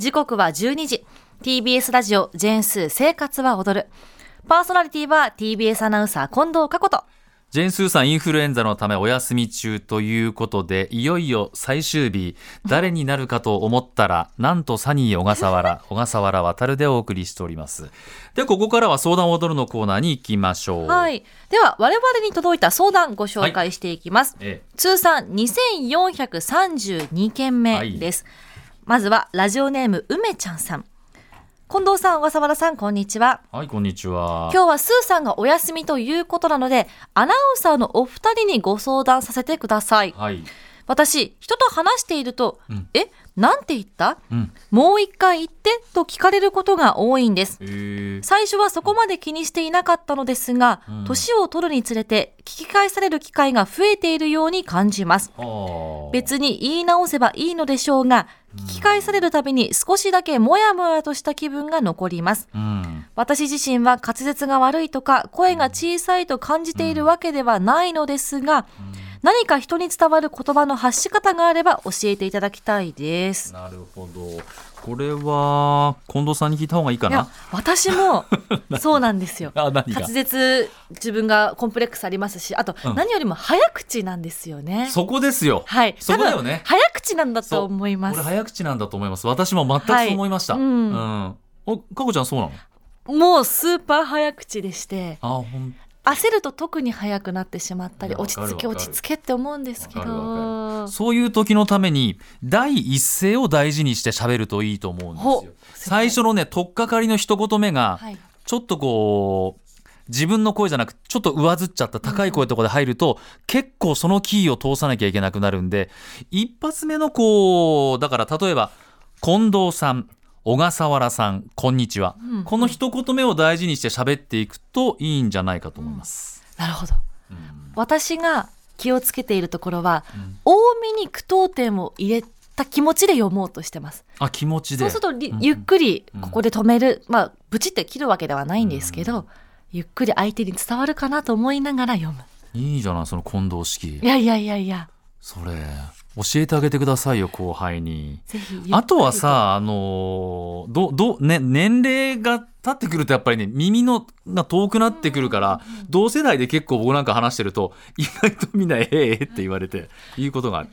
時刻は12時。TBS ラジオジェーンスー生活は踊る。パーソナリティは TBS アナウンサー近藤佳子と。ジェーン・スーさんインフルエンザのためお休み中ということでいよいよ最終日。誰になるかと思ったらなんとサニー小笠原。小笠原渉でお送りしております。でここからは相談を踊るのコーナーに行きましょう。はい。では我々に届いた相談ご紹介していきます、え通算2432件目です、まずはラジオネーム梅ちゃんさん。近藤さん小笠原さんこんにちは。はいこんにちは。今日はスーさんがお休みということなのでアナウンサーのお二人にご相談させてください。はい。私人と話していると、うん。えなんて言った？うん。もう一回言ってと聞かれることが多いんです。え。ー、最初はそこまで気にしていなかったのですがうん。年、を取るにつれて聞き返される機会が増えているように感じます。はあ。別に言い直せばいいのでしょうが聞き返されるたびに少しだけモヤモヤとした気分が残ります。うん。私自身は滑舌が悪いとか声が小さいと感じているわけではないのですが、何か人に伝わる言葉の発し方があれば教えていただきたいです。なるほど。これは近藤さんに聞いた方がいいかいやな私も そうなんですよ。滑舌自分がコンプレックスありますしあとうん。何よりも早口なんですよね。そこですよ。はい、そこだよね。早口なんだと思います。これ。早口なんだと思います。私も全くそう思いました、はい。うん。うん。おかこちゃんそうなの？もうスーパー早口でして焦ると特に早くなってしまったり落ち着け落ち着けって思うんですけど。そういう時のために第一声を大事にして喋るといいと思うんですほよ最初のね取っかかりの一言目がはい。ちょっとこう自分の声じゃなくちょっと上ずっちゃった高い声とかで入ると、結構そのキーを通さなきゃいけなくなるんで一発目のこうだから例えば近藤さん小笠原さんこんにちは、うん。この一言目を大事にして喋っていくといいんじゃないかと思います。なるほど。うん。私が気をつけているところは、うん。多めに句読点を入れた気持ちで読もうとしてます。あ気持ちで。そうするとゆっくりうん。ここで止める、まあブチって切るわけではないんですけど、ゆっくり相手に伝わるかなと思いながら読む。いいじゃないその近藤式。いやいやいやいやそれ教えてあげてくださいよ後輩に。あとはさ、あのーどどね、年齢が経ってくるとやっぱりね耳のが遠くなってくるから、同世代で結構僕なんか話してると意外とみんな「ええええって言われて言うことがある。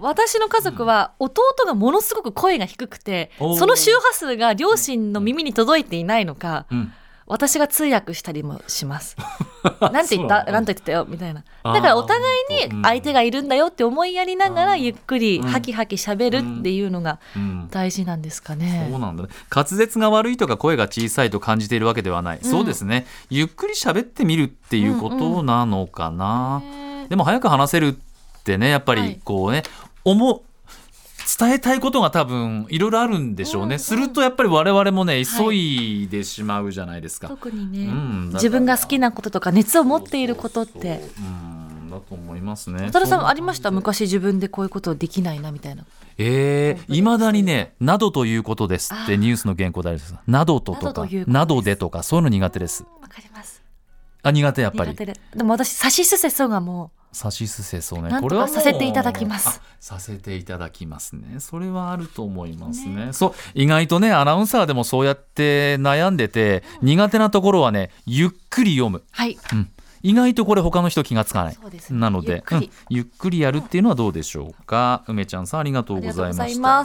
私の家族は弟がものすごく声が低くて、おー。その周波数が両親の耳に届いていないのか、うん私が通訳したりもします。なんて言った？なんて言ったよ？みたいな。だからお互いうんに相手がいるんだよって思いやりながらゆっくりうんハキハキ喋るっていうのがうん。大事なんですかね。そうなんだ。ね滑舌が悪いとか声が小さいと感じているわけではない、うん。そうですね。ゆっくり喋ってみるっていうことなのかな、ねでも早く話せるってねやっぱりはい。こうね、思う伝えたいことが多分いろいろあるんでしょうね、うんうん。するとやっぱり我々もねはい。急いでしまうじゃないですか、特にね、うん自分が好きなこととか熱を持っていることって。そうんだと思いますね。渡田さんありました？昔自分でこういうことできないなみたいな。えー、いまだにね「などということです」ってニュースの原稿であるんですなどととかなどでとかそういうの苦手です。わかります。あ苦手やっぱり。で。でも私さしすせそがもさしすせそうね。これはさせていただきます。あさせていただきますね。それはあると思いますね。ね。そう意外とねアナウンサーでもそうやって悩んでて、苦手なところはねゆっくり読む、うはい。うん、意外とこれ他の人気がつかない。そうですね。なのでゆっくり。うんゆっくりやるっていうのはどうでしょうか。梅ちゃんさんありがとうございました。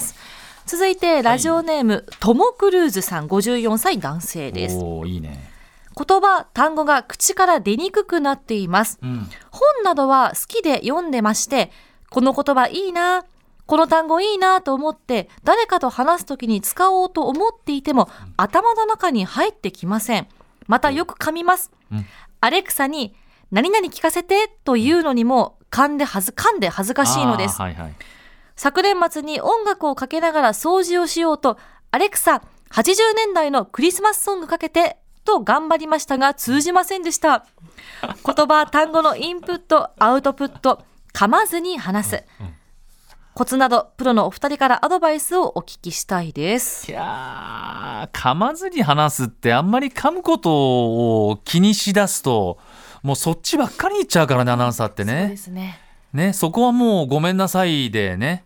続いてラジオネーム、トモクルーズさん54歳男性です。おーいいね言葉単語が口から出にくくなっています。うん本などは好きで読んでまして、この言葉いいな、この単語いいなと思って誰かと話すときに使おうと思っていても、頭の中に入ってきません。またよく噛みます。うんアレクサに何々聞かせてというのにも噛んではず噛んで恥ずかしいのです。はいはい昨年末に音楽をかけながら掃除をしようと、アレクサ、80年代のクリスマスソングかけて、と頑張りましたが通じませんでした。言葉、単語のインプット、アウトプット、噛まずに話す。コツなど、プロのお二人からアドバイスをお聞きしたいです。いやー噛まずに話すってあんまり噛むことを気にしだすともうそっちばっかり言っちゃうからねアナウンサーってそうねですね。ねそこはもうごめんなさいでね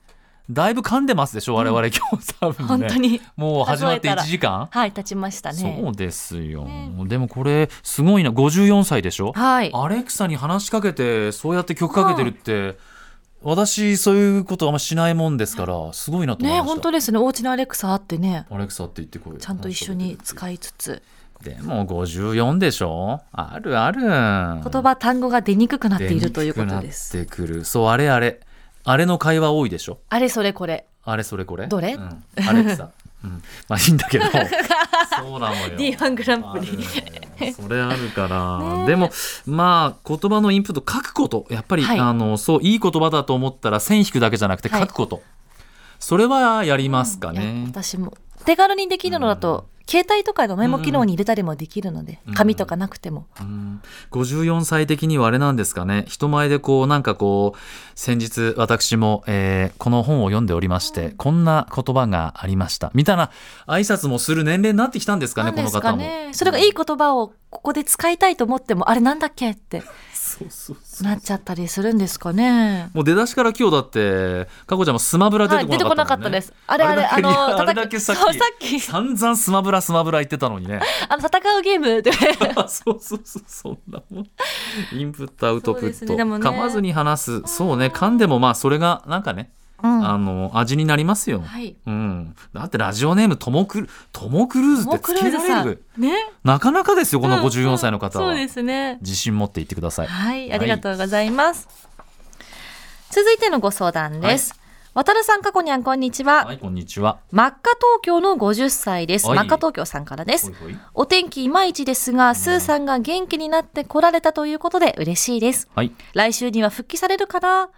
だいぶ噛んでますでしょ我々今日多分ね。本当に。もう始まって1数えたら。時間？はい経ちましたね。そうですよ、ね。でもこれすごいな。54歳でしょ？はい。アレクサに話しかけてそうやって曲かけてるって、私そういうことあんましないもんですからすごいなと思いねました、本当ですね。お家のアレクサあってね。アレクサって言ってこい。ちゃんと一緒に使いつつ。でも54でしょ？あるある。言葉単語が出にくくなっているということです。出にくくなってくる。そうあれあれあれの会話多いでしょ？あれそれこれ。あれそれこれ？どれ？うん、アレクサ、うん、まあいいんだけど。そうなのよ。D1 グランプリ。それあるから、でもまあ言葉のインプット書くこと。やっぱり、はい。あのそういい言葉だと思ったら線引くだけじゃなくてはい書くこと、それはやりますかいやね、私も。手軽にできるのだと、携帯とかのメモ機能に入れたりもできるので、うん紙とかなくても、うん。54歳的にはあれなんですかね。人前でこうなんかこう先日私も、えーこの本を読んでおりまして、こんな言葉がありました。みたいな挨拶もする年齢になってきたんですかねなんですこの方も。それがいい言葉をここで使いたいと思ってもあれなんだっけってなっちゃったりするんですかね。もう出だしから今日だってかこちゃんもスマブラ出はい、出てこてこなかったもんね、なかったです。あれあれ、あの、あれだけさっきさっき、散々スマブラスマブラ言ってたのにね。あの、戦うゲームで、そうそうそうそんなもん。インプットアウトプット、ねね。噛まずに話す。そうね噛んでもまあそれがなんかね、うんあの味になりますよ、はい。うん、だってラジオネームトモクルトモクルーズってつけられるね。なかなかですよこの54歳の方は、そうですね。自信持って言ってくださいはい、ありがとうございます。続いてのご相談です。渡るさん、かこにゃん、こんにちは。はいこんにちは真っ赤東京の50歳です。はい真っ赤東京さんからですほい。ほいお天気いまいちですが、スーさんが元気になって来られたということで嬉しいです。はい来週には復帰されるかな？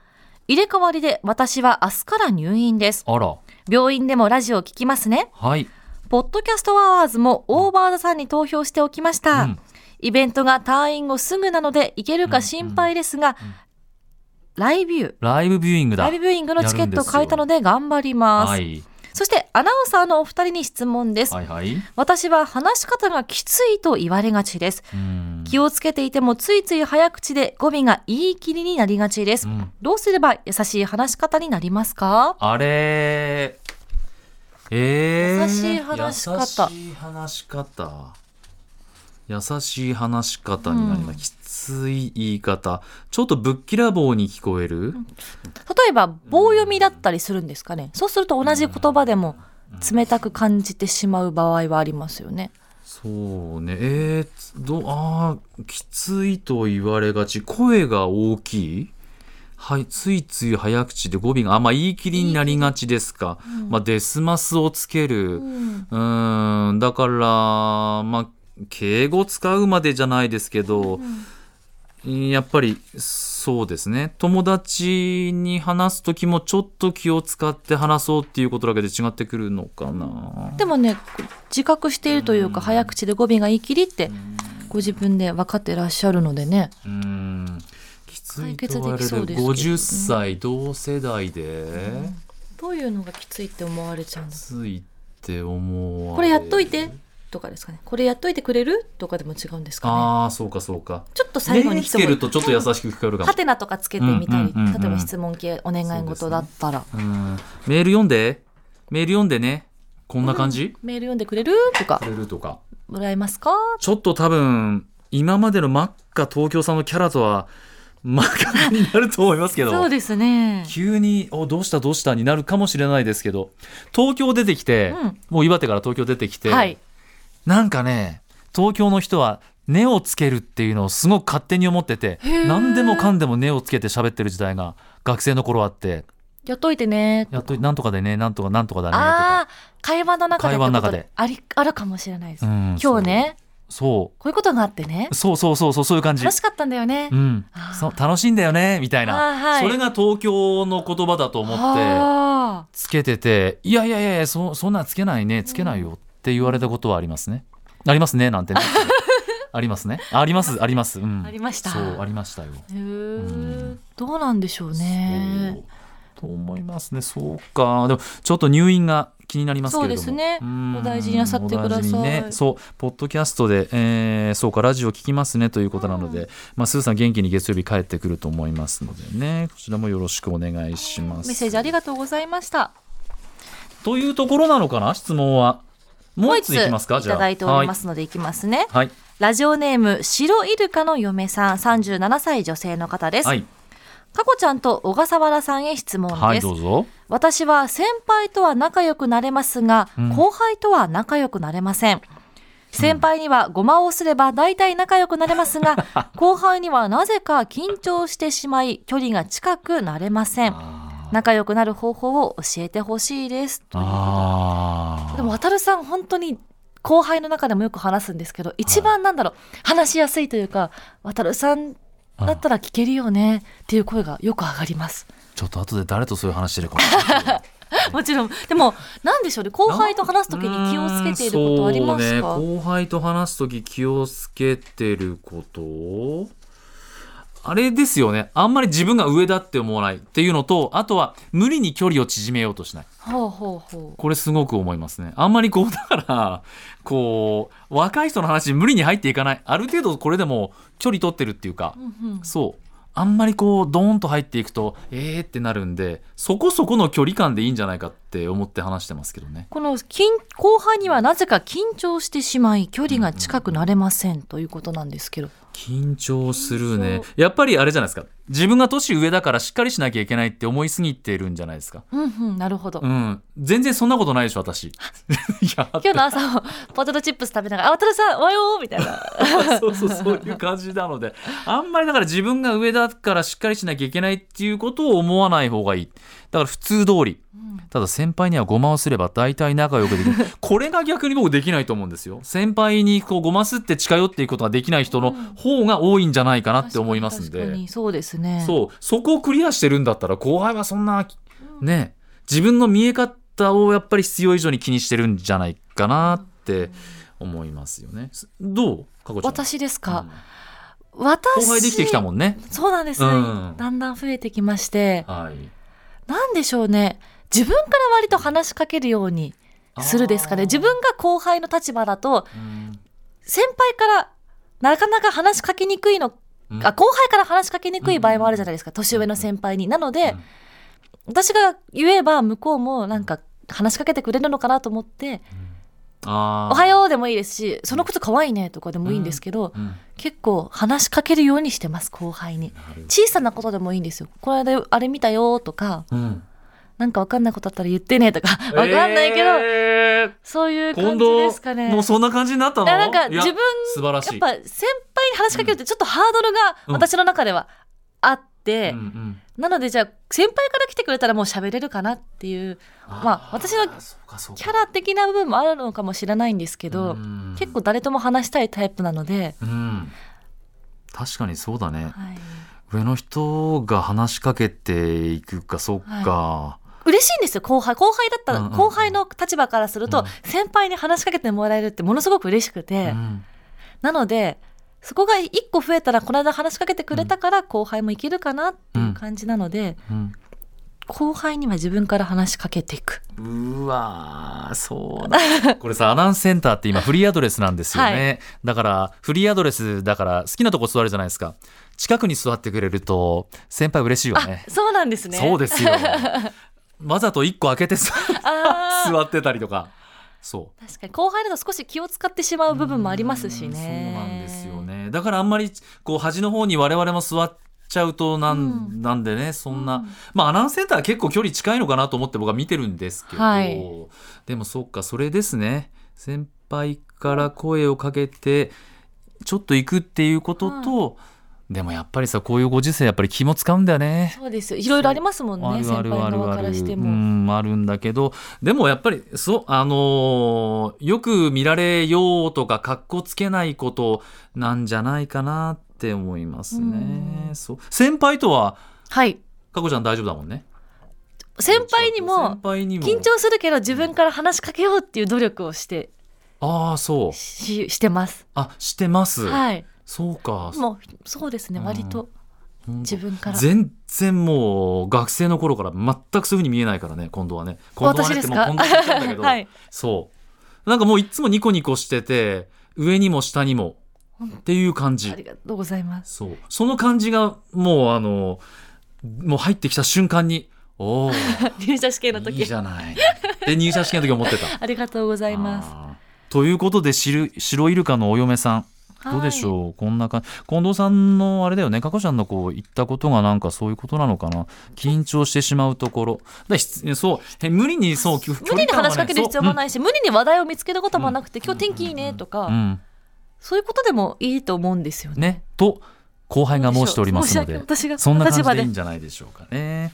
入れ替わりで私は明日から入院です。あら病院でもラジオ聞きますね。はいポッドキャストアワーズもオーバーザさんに投票しておきました。うんイベントが退院後すぐなので行けるか心配ですが、ライブビュー、ライブビューイングだライブビューイングのチケットを買えたので頑張ります。はいそしてアナウンサーのお二人に質問です。はいはい私は話し方がきついと言われがちです。うん気をつけていてもついつい早口で語尾が言い切りになりがちです。うん。どうすれば優しい話し方になりますか？あれ。えー、優しい話し方。優しい話し方。優しい話し方になります、きつい言い方。ちょっとぶっきらぼうに聞こえる、例えば棒読みだったりするんですかね。そうすると同じ言葉でも冷たく感じてしまう場合はありますよね。そうね。えー、どあーきついと言われがち。声が大きい？はい、ついつい早口で語尾があ、まあ、言い切りになりがちですか、まあ、デスマスをつける、うん。うーんだからまあ敬語使うまでじゃないですけど、やっぱりそうですね。友達に話す時もちょっと気を使って話そうっていうことだけで違ってくるのかな。でもね自覚しているというか早口で語尾が言い切りってご自分で分かってらっしゃるのでね。うーん。きつい解決と言われる。できそうですけどね。50歳同世代で、どういうのがきついって思われちゃうんだきついって思われる。これやっといてとかですかね。これやっといてくれるとかでも違うんですかね。ああそうかそうか。ちょっと最後に目つけるとちょっと優しく聞こえるかも。ハテナとかつけてみたり、うんうんうんうん。例えば質問系お願い事だったら、うん。メール読んで。メール読んでね。こんな感じ、メール読んでくれるとか。くれるとか。もらえますか？ちょっと多分今までのマッカ東京さんのキャラとは真逆になると思いますけど。そうですね。急に「おどうしたどうした」になるかもしれないですけど。東京出てきて、うん。もう岩手から東京出てきて、はいなんかね東京の人は根をつけるっていうのをすごく勝手に思ってて何でもかんでも根をつけて喋ってる時代が学生の頃あって。やっといてね。やっとなんとかでねなんとかなんとかだねとか。会話の中で会話の中で。ありあるかもしれないです、うん今日ね。そこういうことがあってね。うそうそうそうそうそういう感じ。楽しかったんだよね、うん。そう楽しいんだよねみたいな、はい。それが東京の言葉だと思ってあつけてていやいやいやそそんなんつけないねつけないよって言われたことはありますね、ありますねなんてね。ありますね。ありますあります、うん、ありました。そうありましたよ。ーへー。ん。どうなんでしょうね。と思いますね。そうか。でもちょっと入院が気になりますけれども。そうですね。ん。お大事になさってください。ね、そうポッドキャストで、えーそうかラジオ聞きますね。ということなので、まあ、スーさん元気に月曜日帰ってくると思いますのでね。こちらもよろしくお願いします。メッセージありがとうございました。というところなのかな？質問はもう一ついきますかいじゃあただいておりますのでいきますね、はい。ラジオネーム白イルカの嫁さん37歳女性の方です、はい、かこちゃんと小笠原さんへ質問です、はい、どうぞ。私は先輩とは仲良くなれますが、うん。後輩とは仲良くなれません。先輩にはごまをすれば大体仲良くなれますが 後輩にはなぜか緊張してしまい距離が近くなれません。あ仲良くなる方法を教えてほしいです。あー。でも渡るさん本当に後輩の中でもよく話すんですけど一番なんだろう、話しやすいというか渡るさんだったら聞けるよねっていう声がよく上がります。ちょっと後で誰とそういう話してるかもちろん。でもなんでしょうね後輩と話すときに気をつけていることありますか、そうね、後輩と話す時気をつけてること？あれですよね。あんまり自分が上だって思わないっていうのとあとは無理に距離を縮めようとしない。これすごく思いますね。あんまりこうだからこう若い人の話に無理に入っていかない。ある程度これでも距離取ってるっていうか、うんうん。そう。あんまりこうドーンと入っていくとえーってなるんでそこそこの距離感でいいんじゃないかって思って話してますけどね。この緊後輩にはなぜか緊張してしまい距離が近くなれませんということなんですけど、緊張するね。緊やっぱりあれじゃないですか自分が年上だからしっかりしなきゃいけないって思いすぎてるんじゃないですか。うんうんなるほど、うん。全然そんなことないでしょ私。いや今日の朝もポテトチップス食べながら「あ渡るさんおはよう」みたいな。そうそうそういう感じなので。あんまりだから自分が上だからしっかりしなきゃいけないっていうことを思わない方がいい。だから普通通り。ただ先輩にはごまをすれば大体仲良くできる。これが逆に僕できないと思うんですよ。先輩にこうごますって近寄っていくことができない人の方が多いんじゃないかなって思いますん確かでに。そうですね。そう。そこをクリアしてるんだったら後輩はそんなね自分の見え方をやっぱり必要以上に気にしてるんじゃないかなって思いますよね。どう？私ですか、うん。私後輩できてきたもんね。そうなんです。ね、うん。だんだん増えてきまして。はい。なんでしょうね。自分から割と話しかけるようにするですかね。自分が後輩の立場だとうん。先輩からなかなか話しかけにくいの、うんあ後輩から話しかけにくい場合もあるじゃないですか、年上の先輩に。なので、うん。私が言えば向こうもなんか話しかけてくれるのかなと思って「あおはよう」でもいいですし「その靴かわいいね」とかでもいいんですけど、うん。うん結構話しかけるようにしてます後輩に。小さなことでもいいんですよ。この間あれ見たよとかうん。なんかわかんないことあったら言ってねとかわかんないけど、えーそういう今感じですか度ねもうそんな感じになったの？いやなんか自分素晴らしい。やっぱ先輩に話しかけるってちょっとハードルがうん私の中ではあって、うんうんなのでじゃあ先輩から来てくれたらもう喋れるかなっていうまあ私のキャラ的な部分もあるのかもしれないんですけど、うん結構誰とも話したいタイプなので、うん。確かにそうだね。はい、上の人が話しかけていくかそっか。嬉しいんですよ後輩。後輩だったら、うんうんうん。後輩の立場からすると、うん。先輩に話しかけてもらえるってものすごく嬉しくて、うん。なのでそこが一個増えたらこの間話しかけてくれたから後輩もいけるかなっていう感じなので、うん。後輩には自分から話しかけていく。うわーそうだ。これさアナウンスセンターって今フリーアドレスなんですよね、だからフリーアドレスだから好きなとこ座るじゃないですか。近くに座ってくれると先輩嬉しいよあねそうなんですね。そうですよ わざと一個開けて 座ってたりとか。そう。確かに後輩だと少し気を使ってしまう部分もありますしね。そうなんですよね。だからあんまりこう端の方に我々も座っちゃうとなん,、うん。なんでねそんな、うん。まあアナウンスセンターは結構距離近いのかなと思って僕は見てるんですけど、はい。でもそっかそれですね。先輩から声をかけてちょっと行くっていうことと、でもやっぱりさこういうご時世やっぱり気も使うんだよね。そうですよ。いろいろありますもんね。先輩側からしてうも。んあるんだけどでもやっぱりそうあのーよく見られようとか格好つけないことなんじゃないかなって思いますね。うんそう先輩とははい。かこちゃん大丈夫だもんね。先輩にも先輩にも緊張するけど自分から話しかけようっていう努力をしてああそうししてます。あしてます。はい。そうか。もうそうですね。うん。割と。自分から。全然もう学生の頃から全くそういうふうに見えないからね今度はね。今度はねって私ですか？もう今度は言っちゃうんだけど、はい。そう。なんかもういつもニコニコしてて上にも下にもっていう感じ。ありがとうございます。そう。その感じがもうあのもう入ってきた瞬間におお 入社試験のい時。いじゃない。で入社試験の時思ってた。ありがとうございます。ということで白白イルカのお嫁さんどうでしう？ょう、こんな感じ近藤さんのあれだよね。かこちゃんのこう言ったことがなんかそういうことなのかな？緊張してしまうところ。だしそう。へ無理にそう距無理に話しかける必要もいないし、無理に話題を見つけることもなくて、今日天気いいねとか、うん。そういうことでもいいと思うんですよね。ね。と後輩が申しておりますので。そんな感じでいいんじゃないでしょうかね